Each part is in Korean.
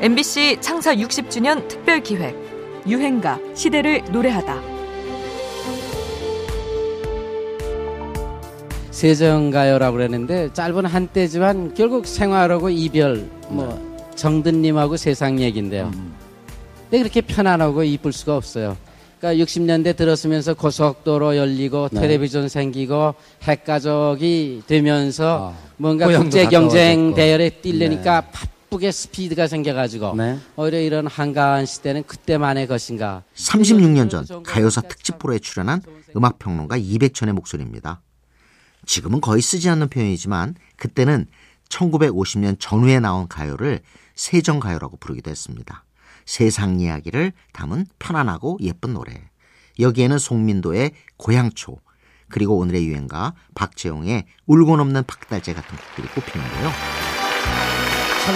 MBC 창사 60주년 특별 기획 유행가 시대를 노래하다. 세정가요라고 그랬는데 짧은 한때지만 결국 생활하고 이별 뭐 정든님하고 세상 얘기인데요. 근데 그렇게 편안하고 이쁠 수가 없어요. 그러니까 60년대 들었으면서 고속도로 열리고 네. 텔레비전 생기고 핵가족이 되면서 아, 뭔가 국제 경쟁. 대열에 뛰려니까 바 쁘게 스피드가 생겨가지고 네. 오히려 이런 한가한 시대는 그때만의 것인가. 36년 전 가요사 특집 프로에 출연한 음악평론가 이백천의 목소리입니다. 지금은 거의 쓰지 않는 표현이지만 그때는 1950년 전후에 나온 가요를 세정가요라고 부르기도 했습니다. 세상 이야기를 담은 편안하고 예쁜 노래. 여기에는 송민도의 고향초, 그리고 오늘의 유행가 박재용의 울고 넘는 박달재 같은 곡들이 꼽히는데요.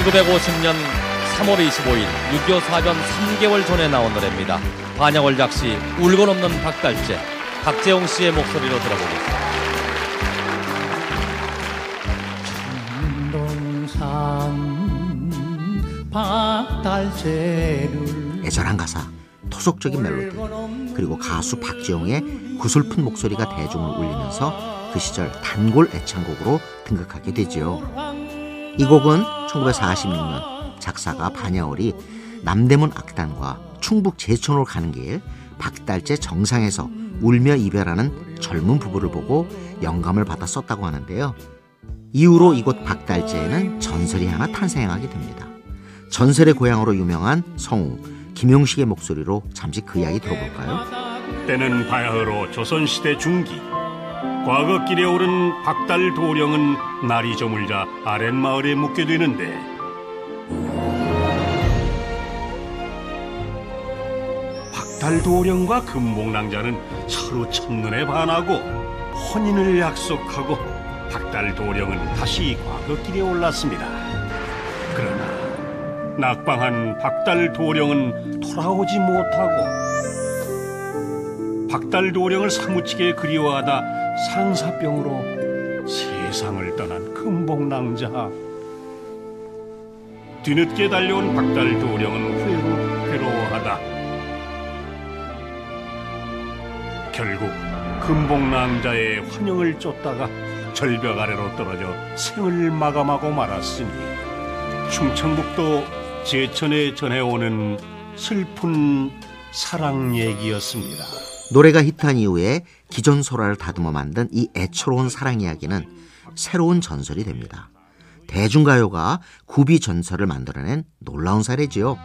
1950년 3월 25일 6.25 사변 3개월 전에 나온 노래입니다. 반야월 작시 울고 넘는 박달재 박재홍 씨의 목소리로 들어보겠습니다. 동산 박달재를 애절한 가사, 토속적인 멜로디, 그리고 가수 박지영의 구슬픈 목소리가 대중을 울리면서 그 시절 단골 애창곡으로 등극하게 되지요. 이 곡은 1946년 작사가 반야월이 남대문 악단과 충북 제천으로 가는 길 박달재 정상에서 울며 이별하는 젊은 부부를 보고 영감을 받아 썼다고 하는데요. 이후로 이곳 박달재에는 전설이 하나 탄생하게 됩니다. 전설의 고향으로 유명한 성우 김용식의 목소리로 잠시 그 이야기 들어볼까요? 때는 바야흐로 조선시대 중기 과거 길에 오른 박달 도령은 날이 저물자 아랫마을에 묵게 되는데 박달 도령과 금복낭자는 서로 첫눈에 반하고 혼인을 약속하고 박달 도령은 다시 과거 길에 올랐습니다. 그러나 낙방한 박달 도령은 돌아오지 못하고 박달 도령을 사무치게 그리워하다 상사병으로 세상을 떠난 금복낭자 뒤늦게 달려온 박달 도령은 회로, 괴로워하다 결국 금복낭자의 환영을 쫓다가 절벽 아래로 떨어져 생을 마감하고 말았으니 충청북도 제천에 전해오는 슬픈 사랑 얘기였습니다. 노래가 히트한 이후에 기존 소라를 다듬어 만든 이 애처로운 사랑 이야기는 새로운 전설이 됩니다. 대중가요가 구비 전설을 만들어낸 놀라운 사례지요.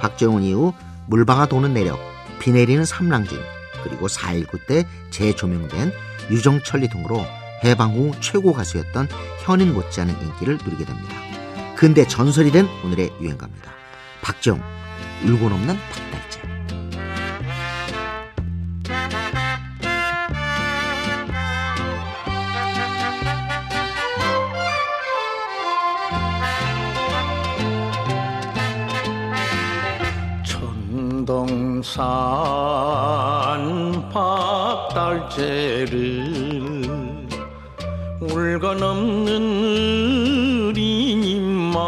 박재홍 이후 물방아 도는 내력, 비 내리는 삼랑진, 그리고 4.19 때 재조명된 유정철리 등으로 해방 후 최고 가수였던 현인 못지않은 인기를 누리게 됩니다. 근대 전설이 된 오늘의 유행가입니다. 박재홍, 울고 넘는 박달 재. 천동산 박달재를 울고 넘는 어린이마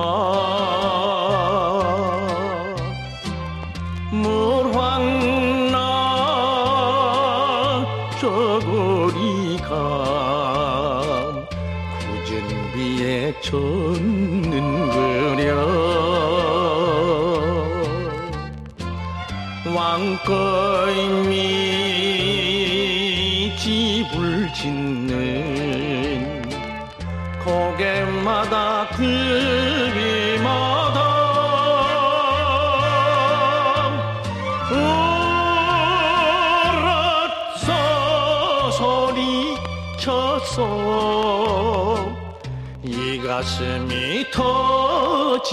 물황나 저고리가 굳은 비에 젖는거려 왕거임이 집을 짓는 고개마다 그위마다 울었어 소리쳤어 이 가슴이 터지도록